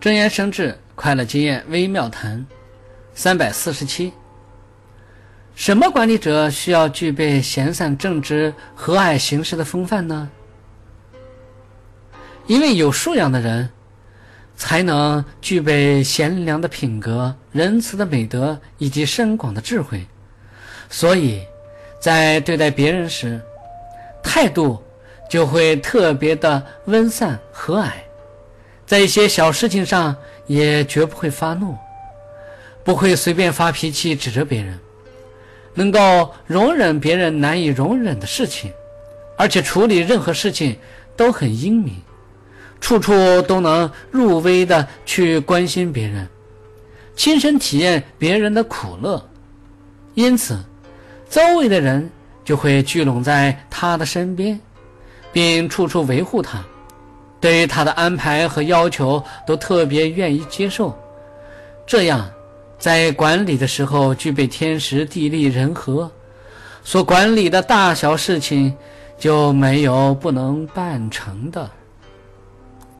真言生智，快乐经验微妙谈，三百四十七。什么管理者需要具备闲散正直、和蔼行事的风范呢？因为有素养的人，才能具备贤良的品格、仁慈的美德以及深广的智慧，所以，在对待别人时，态度就会特别的温散和蔼。在一些小事情上也绝不会发怒，不会随便发脾气指责别人，能够容忍别人难以容忍的事情，而且处理任何事情都很英明，处处都能入微的去关心别人，亲身体验别人的苦乐，因此，周围的人就会聚拢在他的身边，并处处维护他。对于他的安排和要求都特别愿意接受，这样，在管理的时候具备天时地利人和，所管理的大小事情就没有不能办成的。